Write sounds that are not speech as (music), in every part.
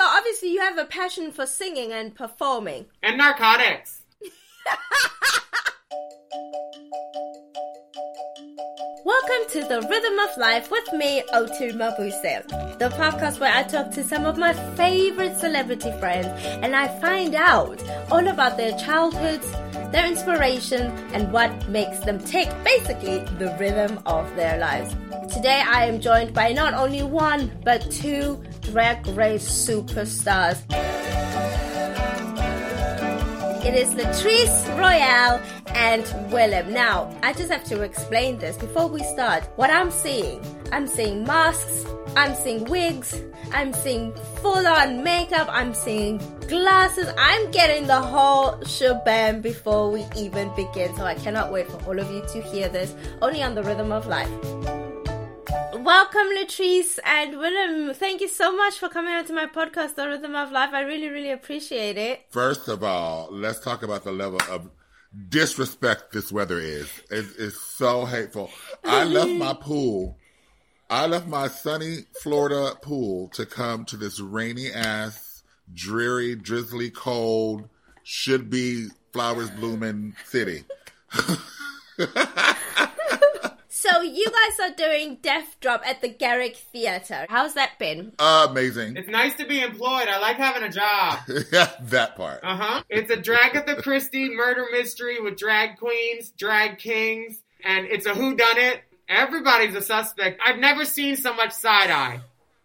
So obviously you have a passion for singing and performing. And narcotics. (laughs) Welcome to the Rhythm of Life with me, Oti Mabuse, the podcast where I talk to some of my favorite celebrity friends and I find out all about their childhoods, their inspiration, and what makes them tick, basically, the rhythm of their lives. Today I am joined by not only one, but two drag race superstars. It is Latrice Royale and Willam. Now, I just have to explain this before we start. What I'm seeing, I'm seeing masks, I'm seeing wigs, I'm seeing full on makeup, I'm seeing glasses. I'm getting the whole shebang before we even begin. So I cannot wait for all of you to hear this only on the rhythm of life. Welcome, Latrice and Willam. Thank you so much for coming on to my podcast, The Rhythm of Life. I really, really appreciate it. First of all, let's talk about the level of disrespect this weather is. It is so hateful. I left my (laughs) pool. I left my sunny Florida pool to come to this rainy ass, dreary, drizzly, cold, should be flowers blooming city. (laughs) So you guys are doing Death Drop at the Garrick Theatre. How's that been? Amazing. It's nice to be employed. I like having a job. (laughs) yeah, that part. Uh huh. It's a Dragatha Christie murder mystery with drag queens, drag kings, and it's a whodunit. Everybody's a suspect. I've never seen so much side eye.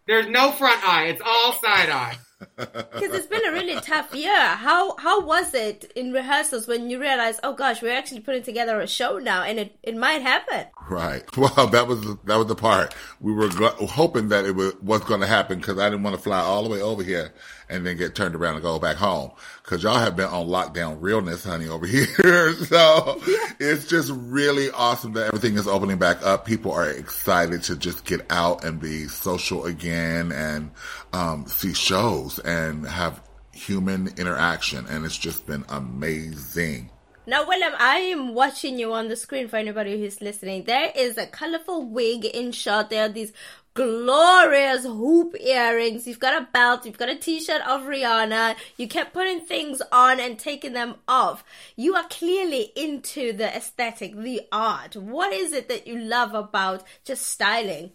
There's no front eye. It's all side eye. (laughs) Because it's been a really tough year. How how was it in rehearsals when you realized, oh gosh, we're actually putting together a show now, and it, it might happen. Right. (laughs) Well, that was that was the part we were gl- hoping that it was, was going to happen because I didn't want to fly all the way over here and then get turned around and go back home because y'all have been on lockdown realness, honey, over (laughs) here. so it's just really awesome that everything is opening back up. People are excited to just get out and be social again and um, see shows and have human interaction, and it's just been amazing. Now, Willam, I am watching you on the screen for anybody who's listening. There is a colorful wig in shot. There are these glorious hoop earrings. You've got a belt. You've got a t-shirt of Rihanna. You kept putting things on and taking them off. You are clearly into the aesthetic, the art. What is it that you love about just styling?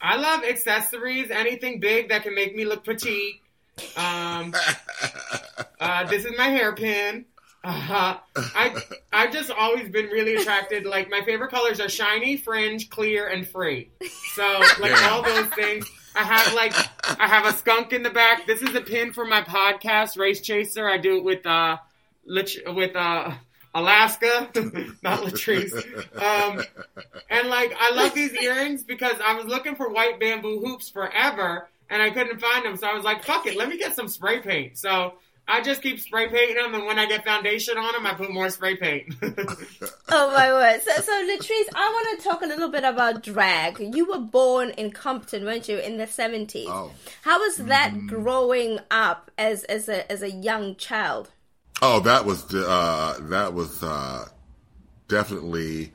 I love accessories, anything big that can make me look petite. Um, (laughs) uh, this is my hairpin. Uh-huh. I I've just always been really attracted. Like my favorite colors are shiny, fringe, clear, and free. So like Yeah. all those things. I have like I have a skunk in the back. This is a pin for my podcast, Race Chaser. I do it with uh with uh Alaska, (laughs) not Latrice. Um, and like I love these earrings because I was looking for white bamboo hoops forever and I couldn't find them. So I was like, fuck it, let me get some spray paint. So I just keep spray painting them, and when I get foundation on them, I put more spray paint. (laughs) Oh my word! So, so Latrice, I want to talk a little bit about drag. You were born in Compton, weren't you, in the seventies? Oh. How was that growing up as as a as a young child? Oh, that was uh, that was uh, definitely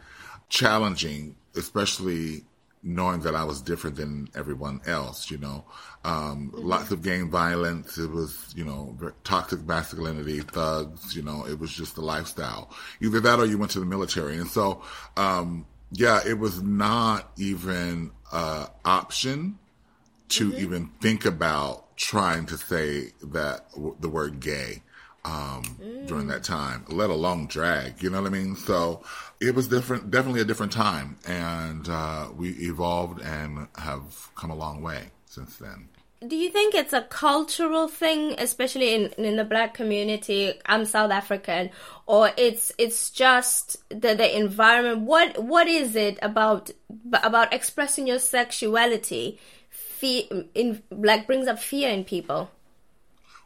challenging, especially knowing that I was different than everyone else. You know, um, lots of gang violence. It was you know toxic masculinity, thugs. You know, it was just the lifestyle. Either that or you went to the military, and so um, yeah, it was not even a option to even think about trying to say that w- the word gay um, during that time, let alone drag. You know what I mean? So it was different, definitely a different time, and uh, we evolved and have come a long way since then. Do you think it's a cultural thing, especially in in the black community? I'm South African, or it's it's just the the environment. What what is it about about expressing your sexuality? Fear in like brings up fear in people.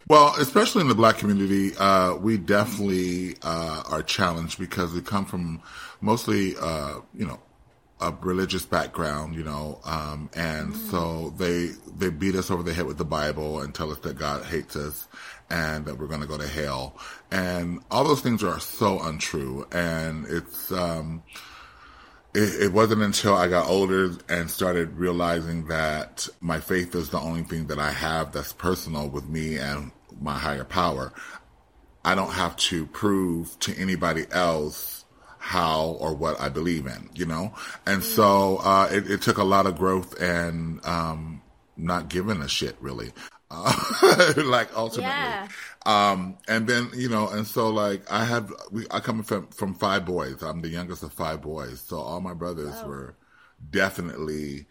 Well, especially in the black community, uh, we definitely uh, are challenged because we come from mostly, uh, you know, a religious background, you know, um, and mm. so they they beat us over the head with the Bible and tell us that God hates us and that we're going to go to hell, and all those things are so untrue. And it's um, it, it wasn't until I got older and started realizing that my faith is the only thing that I have that's personal with me and my higher power. I don't have to prove to anybody else how or what I believe in, you know? And so, uh, it, it, took a lot of growth and, um, not giving a shit really. Uh, (laughs) like ultimately. Yeah. Um, and then, you know, and so like I had, we, I come from, from five boys. I'm the youngest of five boys. So all my brothers oh. were definitely,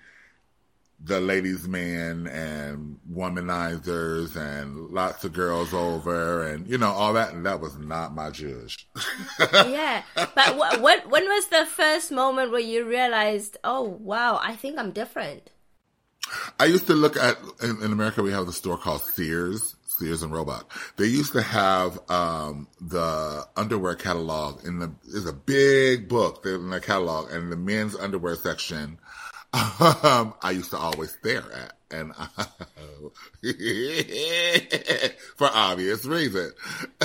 the ladies' man and womanizers and lots of girls over and you know all that and that was not my judge. (laughs) yeah, but what, what when was the first moment where you realized, oh wow, I think I'm different? I used to look at in, in America we have the store called Sears, Sears and Roebuck. They used to have um, the underwear catalog in the is a big book in the catalog and the men's underwear section um, I used to always stare at, and I, (laughs) for obvious reason. (laughs)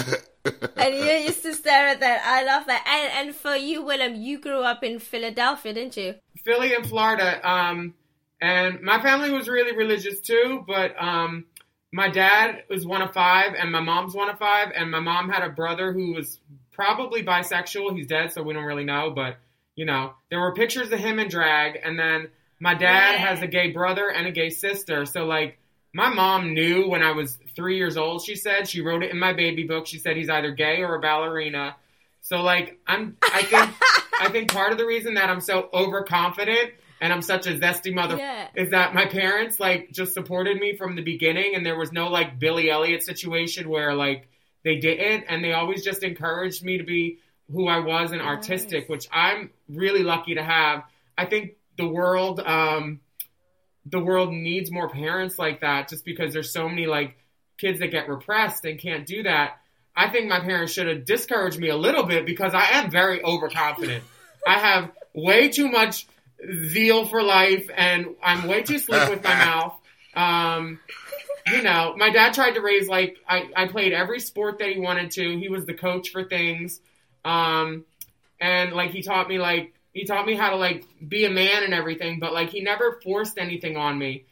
and you used to stare at that. I love that. And and for you, Willam, you grew up in Philadelphia, didn't you? Philly and Florida. Um, and my family was really religious too, but um, my dad was one of five, and my mom's one of five, and my mom had a brother who was probably bisexual. He's dead, so we don't really know, but you know, there were pictures of him in drag, and then my dad yeah. has a gay brother and a gay sister. So like my mom knew when I was three years old, she said, she wrote it in my baby book. She said he's either gay or a ballerina. So like I'm I think I think part of the reason that I'm so overconfident and I'm such a zesty mother yeah. is that my parents like just supported me from the beginning and there was no like Billy Elliot situation where like they didn't and they always just encouraged me to be who I was and artistic, nice. which I'm really lucky to have. I think the world um, the world needs more parents like that just because there's so many like kids that get repressed and can't do that. I think my parents should have discouraged me a little bit because I am very overconfident. I have way too much zeal for life and I'm way too slick with my (laughs) mouth. Um, you know, my dad tried to raise like I, I played every sport that he wanted to. He was the coach for things. Um, and like he taught me like he taught me how to like be a man and everything, but like he never forced anything on me.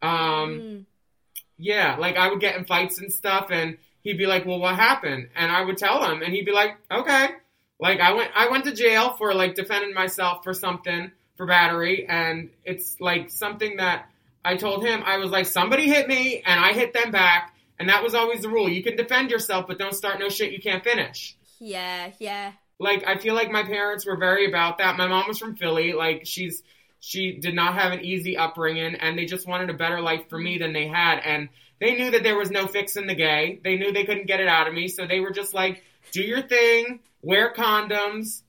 Um, mm. yeah, like I would get in fights and stuff, and he'd be like, "Well, what happened?" And I would tell him, and he'd be like, "Okay." Like I went, I went to jail for like defending myself for something for battery, and it's like something that I told him. I was like, somebody hit me, and I hit them back, and that was always the rule. You can defend yourself, but don't start no shit you can't finish. Yeah, yeah like I feel like my parents were very about that. My mom was from Philly. Like she's she did not have an easy upbringing and they just wanted a better life for me than they had and they knew that there was no fixing the gay. They knew they couldn't get it out of me, so they were just like, "Do your thing, wear condoms."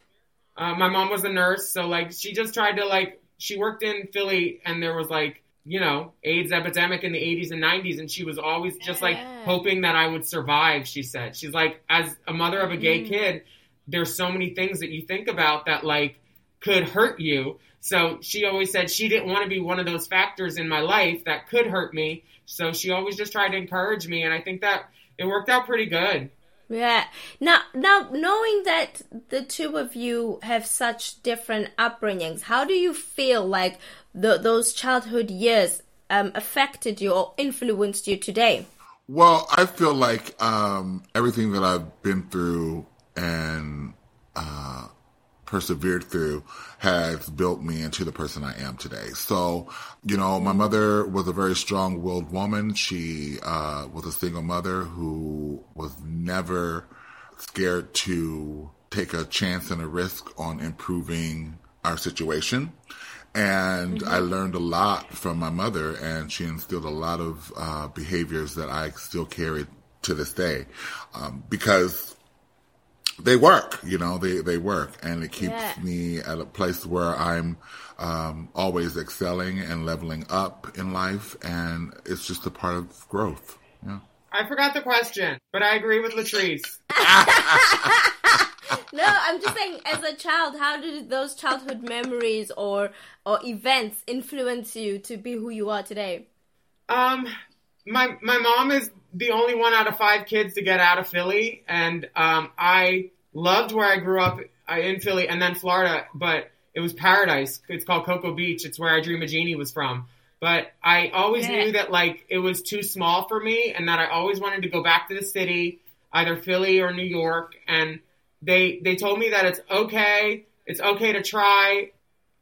Uh, my mom was a nurse, so like she just tried to like she worked in Philly and there was like you know AIDS epidemic in the 80s and 90s, and she was always just like hoping that I would survive. She said she's like as a mother of a gay mm. kid there's so many things that you think about that like could hurt you. So she always said she didn't want to be one of those factors in my life that could hurt me. So she always just tried to encourage me, and I think that it worked out pretty good. Yeah. Now, now knowing that the two of you have such different upbringings, how do you feel like the, those childhood years um, affected you or influenced you today? Well, I feel like um, everything that I've been through and uh, persevered through has built me into the person I am today. So, you know, my mother was a very strong willed woman. She uh, was a single mother who was never scared to take a chance and a risk on improving our situation. And mm-hmm. I learned a lot from my mother, and she instilled a lot of uh, behaviors that I still carry to this day. Um, because they work, you know, they, they work and it keeps yeah. me at a place where I'm, um, always excelling and leveling up in life. And it's just a part of growth. Yeah. I forgot the question, but I agree with Latrice. (laughs) (laughs) No, I'm just saying, as a child, how did those childhood memories or or events influence you to be who you are today? Um, my my mom is the only one out of five kids to get out of Philly, and um, I loved where I grew up uh, in Philly and then Florida, but it was paradise. It's called Cocoa Beach. It's where I Dream of Jeannie was from. But I always Yeah. knew that like it was too small for me, and that I always wanted to go back to the city, either Philly or New York. And they they told me that it's okay. It's okay to try.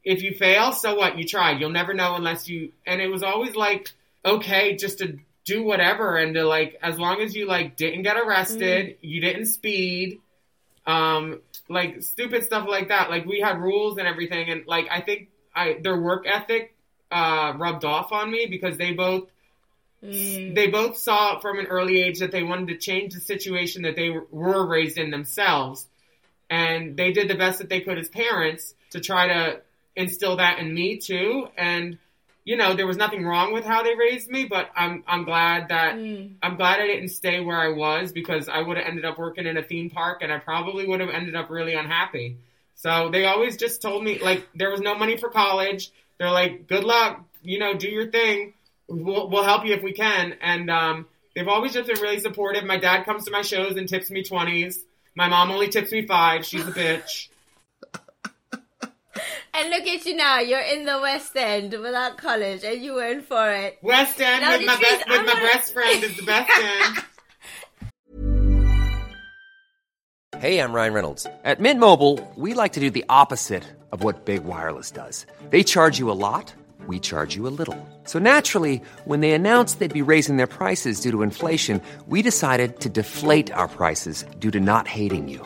If you fail, so what? You tried. You'll never know unless you. And it was always like okay just to do whatever and to like as long as you like didn't get arrested, you didn't speed, um, like stupid stuff like that. Like we had rules and everything, and like I think I their work ethic uh, rubbed off on me because they both they both saw from an early age that they wanted to change the situation that they were raised in themselves, and they did the best that they could as parents to try to instill that in me too. And you know, there was nothing wrong with how they raised me, but I'm I'm glad that I'm glad I didn't stay where I was because I would have ended up working in a theme park and I probably would have ended up really unhappy. So they always just told me like there was no money for college. They're like, good luck, you know, do your thing. We'll, we'll help you if we can. And um, they've always just been really supportive. My dad comes to my shows and tips me twenties. My mom only tips me five. She's a bitch. (laughs) And look at you now, you're in the West End without college, and you went for it. West End Now, with my Latrice, best with my gonna- best friend is the best (laughs) end. Hey, I'm Ryan Reynolds. At Mint Mobile, we like to do the opposite of what Big Wireless does. They charge you a lot, we charge you a little. So naturally, when they announced they'd be raising their prices due to inflation, we decided to deflate our prices due to not hating you.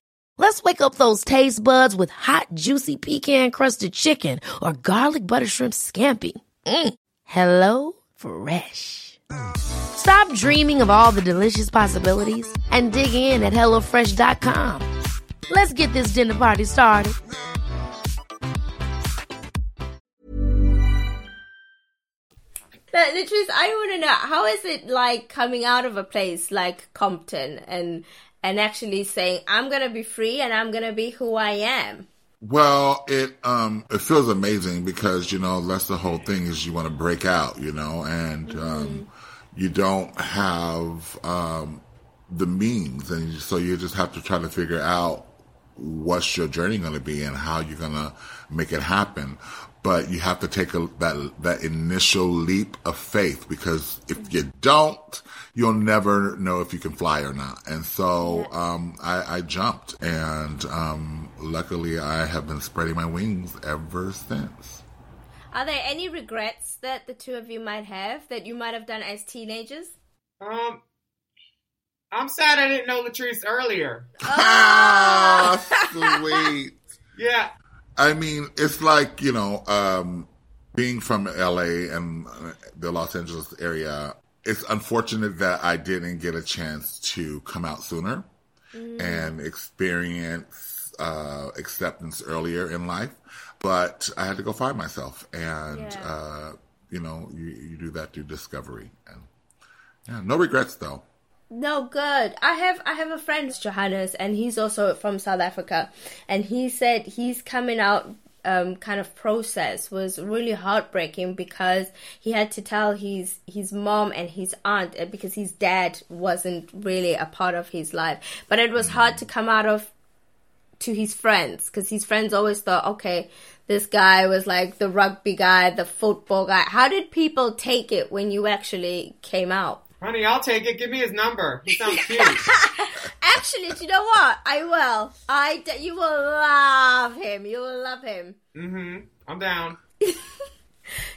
Let's wake up those taste buds with hot, juicy pecan-crusted chicken or garlic butter shrimp scampi. Mm. Hello Fresh. Stop dreaming of all the delicious possibilities and dig in at HelloFresh.com. Let's get this dinner party started. But Latrice, I want to know how is it like coming out of a place like Compton and and actually saying I'm gonna be free and I'm gonna be who I am. Well, it um it feels amazing because you know that's the whole thing is you want to break out, you know, and um you don't have um the means, and so you just have to try to figure out what's your journey going to be and how you're going to make it happen. But you have to take a, that that initial leap of faith because if you don't, you'll never know if you can fly or not. And so um, I, I jumped, and um, luckily I have been spreading my wings ever since. Are there any regrets that the two of you might have that you might have done as teenagers? Um, I'm sad I didn't know Latrice earlier. Ah, (laughs) sweet. Yeah, I mean, it's like, you know, um, being from LA and uh, the Los Angeles area, it's unfortunate that I didn't get a chance to come out sooner and experience uh, acceptance earlier in life. But I had to go find myself. And, Yeah. uh, you know, you, you do that through discovery. And yeah, no regrets though. No, good. I have I have a friend, Johannes, and he's also from South Africa, and he said he's coming out um, kind of process was really heartbreaking because he had to tell his his mom and his aunt uh, because his dad wasn't really a part of his life, but it was hard to come out of to his friends because his friends always thought, okay, this guy was like the rugby guy, the football guy. How did people take it when you actually came out? Honey, I'll take it. Give me his number. He sounds (laughs) cute. Actually, do you know what? I will. I d- you will love him. You will love him. mm-hmm. I'm down. (laughs)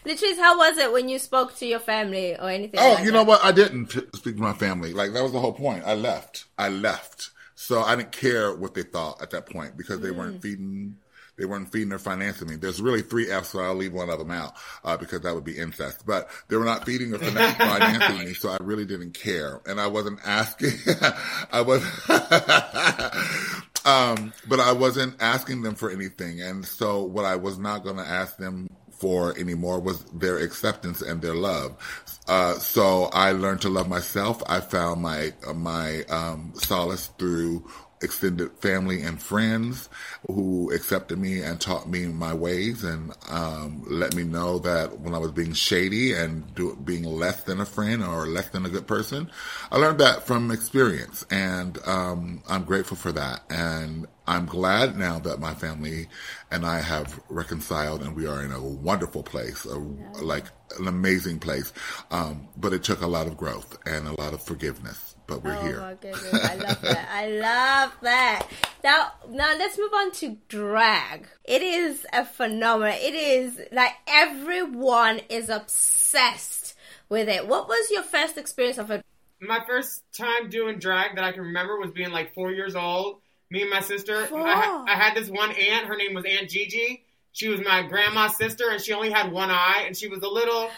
Latrice, how was it when you spoke to your family or anything? Oh, like you that? know what? I didn't speak to my family. Like that was the whole point. I left. I left. So I didn't care what they thought at that point because they weren't feeding they weren't feeding or financing me. There's really three F's, so I'll leave one of them out uh, because that would be incest. But they were not feeding or financing me, so I really didn't care, and I wasn't asking. (laughs) I was, (laughs) um, but I wasn't asking them for anything, and so what I was not going to ask them for anymore was their acceptance and their love. Uh, so I learned to love myself. I found my my um, solace through extended family and friends who accepted me and taught me my ways and um, let me know that when I was being shady and do, being less than a friend or less than a good person, I learned that from experience, and um, I'm grateful for that. And I'm glad now that my family and I have reconciled, and we are in a wonderful place, a, like an amazing place. Um, but it took a lot of growth and a lot of forgiveness. But we're Oh here. my goodness, I love that. I love that. Now, now let's move on to drag. It is a phenomenon. It is like everyone is obsessed with it. What was your first experience of it? My first time doing drag that I can remember was being like four years old. Me and my sister. Four. I, I had this one aunt. Her name was Aunt Gigi. She was my grandma's sister, and she only had one eye, and she was a little.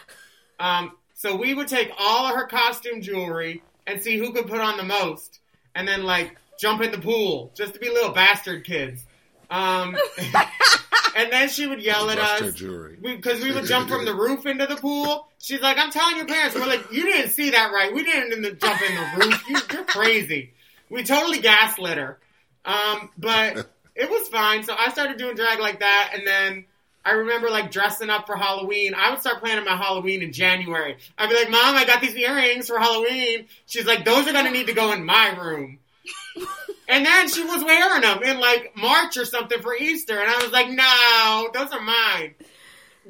Um, so we would take all of her costume jewelry and see who could put on the most, and then like jump in the pool just to be little bastard kids. Um, (laughs) and then she would yell at us because we, would jump from the roof into the pool. She's like, "I'm telling your parents." We're like, "You didn't see that right. We didn't jump in the roof. You, you're crazy." We totally gaslit her, um, but it was fine. So I started doing drag like that, and then I remember like dressing up for Halloween. I would start planning my Halloween in January. I'd be like, "Mom, I got these earrings for Halloween." She's like, "Those are gonna need to go in my room." (laughs) And then she was wearing them in like March or something for Easter, and I was like, "No, those are mine."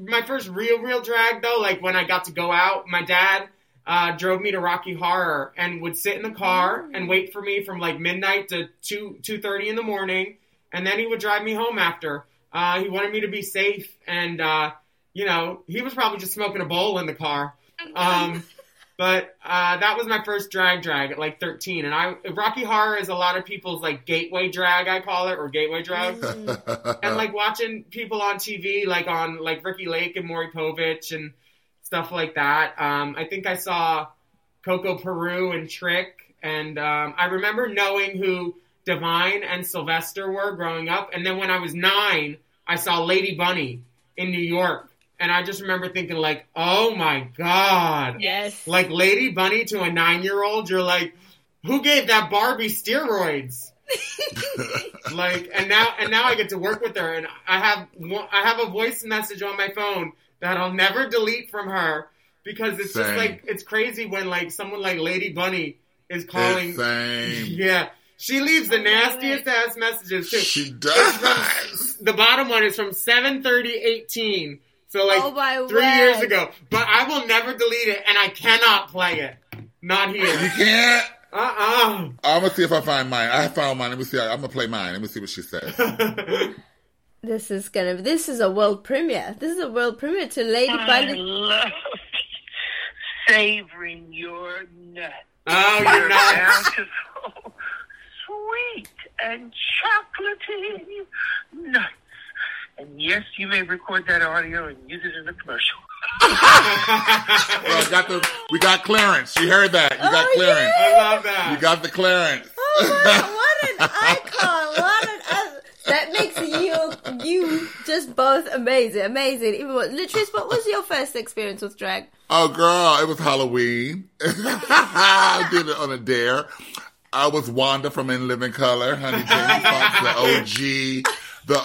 My first real, real drag though, like when I got to go out, my dad uh, drove me to Rocky Horror and would sit in the car and wait for me from like midnight to two two thirty in the morning, and then he would drive me home after. Uh, he wanted me to be safe, and uh, you know, he was probably just smoking a bowl in the car. Um, (laughs) but uh, that was my first drag drag at like 13. And I Rocky Horror is a lot of people's like gateway drag, I call it, or gateway drag. and like watching people on TV, like on like Ricki Lake and Maury Povich and stuff like that. Um, I think I saw Coco Peru and Trick, and um, I remember knowing who Divine and Sylvester were growing up. And then when I was nine, I saw Lady Bunny in New York. And I just remember thinking like, oh my God. Yes. Like Lady Bunny to a nine year old, you're like, who gave that Barbie steroids? (laughs) like, and now, and now I get to work with her, and I have, one- I have a voice message on my phone that I'll never delete from her because it's just like it's crazy when like someone like Lady Bunny is calling. It's same. (laughs) Yeah, she leaves the nastiest ass messages too. She does. The bottom one is from seven thirty eighteen. So like Oh, my three word. years ago. But I will never delete it and I cannot play it. Not here. You can't. Uh I'm gonna see if I find mine. I found mine. Let me see. I'm gonna play mine. Let me see what she says. (laughs) This is gonna. This is a world premiere. This is a world premiere to Lady I Bunny. love savoring your nuts. Oh, They're you're not. Bountiful, sweet and chocolatey nuts. And yes, you may record that audio and use it in a commercial. (laughs) Well, got the. We got clearance. You heard that. You got Oh, clearance. I love that. You got the clearance. Oh my, (laughs) what an icon! What an uh, that makes you you just both amazing, amazing. Even what, Latrice, what was your first experience with drag? Oh, girl, it was Halloween. (laughs) I did it on a dare. I was Wanda from In Living Color, honey. Jamie (laughs) Foxx, the OG, the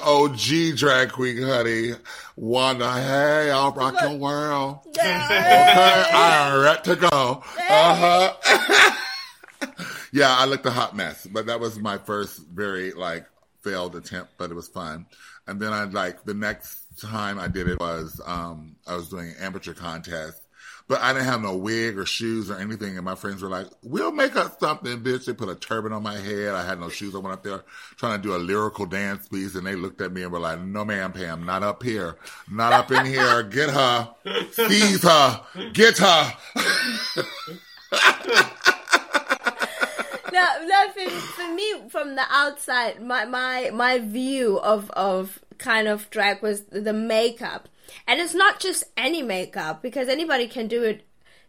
OG drag queen, honey. Wanda, hey, I'll rock your world. Okay, I'm ready to go. Uh huh. (laughs) yeah, I looked a hot mess, but that was my first very like failed attempt, but it was fun. And then I like the next time I did it was um I was doing an amateur contest. But I didn't have no wig or shoes or anything, and my friends were like, "We'll make up something, bitch." They put a turban on my head. I had no shoes. I went up there trying to do a lyrical dance piece, and they looked at me and were like, "No, ma'am, Pam, not up here, not up in here. Get her, seize her, get her." No, (laughs) no, no. For, for me, from the outside, my my my view of of kind of drag was the makeup, and it's not just any makeup because anybody can do it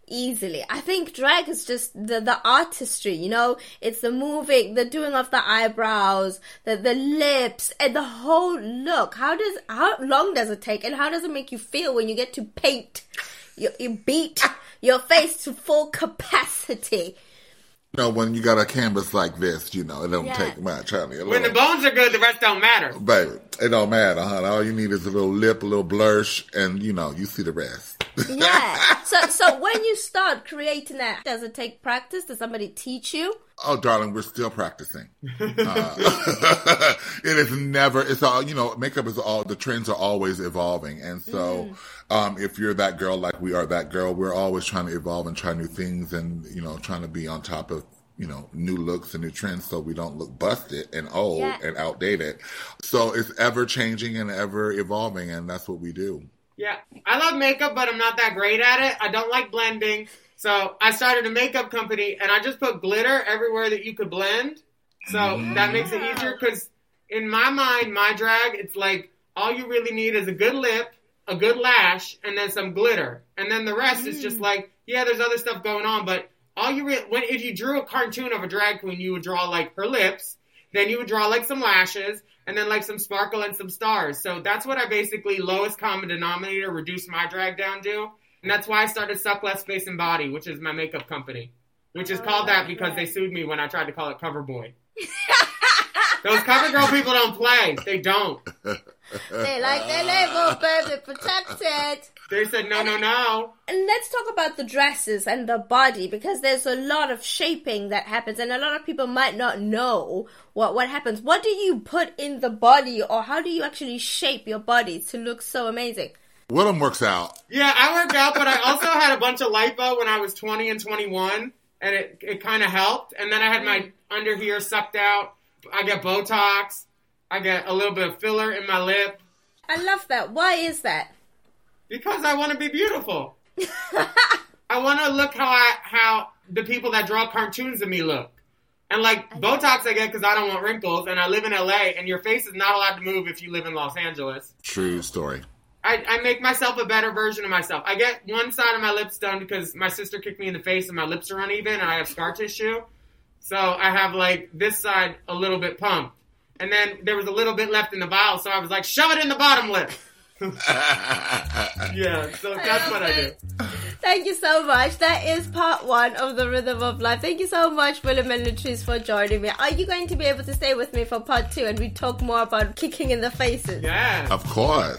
easily. I think drag is just the the artistry, you know. It's the moving, the doing of the eyebrows, the the lips, and the whole look. How does how long does it take, and how does it make you feel when you get to paint? You, you beat your face to full capacity. You know, when you got a canvas like this, you know, it don't Yeah. take much, honey. A When the bones are good, the rest don't matter. Baby, it don't matter, huh? All you need is a little lip, a little blush, and you know, you see the rest. (laughs) Yeah. so so when you start creating that, does it take practice? Does somebody teach you? Oh, darling, we're still practicing. Uh, (laughs) it is never, it's all, you know, makeup is all, the trends are always evolving. And so, um, if you're that girl like we are that girl, we're always trying to evolve and try new things and, you know, trying to be on top of, you know, new looks and new trends so we don't look busted and old Yeah. and outdated. So it's ever changing and ever evolving. And that's what we do. Yeah, I love makeup, but I'm not that great at it. I don't like blending. So I started a makeup company and I just put glitter everywhere that you could blend. So mm-hmm. that makes it easier because in my mind, my drag, it's like all you really need is a good lip, a good lash, and then some glitter. And then the rest is just mm. like, yeah, there's other stuff going on, but all you really, when, if you drew a cartoon of a drag queen, you would draw like her lips, then you would draw like some lashes, and then like some sparkle and some stars. So that's what I basically lowest common denominator reduce my drag down to. And that's why I started Suck Less Face and Body, which is my makeup company. Which is called that oh, because they sued me when I tried to call it Cover Boy. (laughs) Those cover girl people don't play. They don't. (laughs) They like their label, baby, protected. They said no, no, no. And let's talk about the dresses and the body because there's a lot of shaping that happens, and a lot of people might not know what what happens. What do you put in the body, or how do you actually shape your body to look so amazing? Willam works out. Yeah, I work out, but I also had a bunch of lipo when I was 20 and 21, and it, it kind of helped. And then I had my under here sucked out. I get Botox. I get a little bit of filler in my lip I love that. Why is that? because I want to be beautiful. (laughs) I want to look how I how the people that draw cartoons of me look. And like Botox, I get because I don't want wrinkles, and I live in LA, and your face is not allowed to move if you live in Los Angeles. True story. I, I make myself a better version of myself. I get one side of my lips done because my sister kicked me in the face and my lips are uneven and I have scar tissue. So I have like this side a little bit pumped. And then there was a little bit left in the vial, so I was like, shove it in the bottom lip. (laughs) yeah, so that's what I do. Thank you so much. That is part one of the Rhythm of Life. Thank you so much, Willam and Latrice, for joining me. Are you going to be able to stay with me for part two and we talk more about kicking in the faces? Yeah. Of course.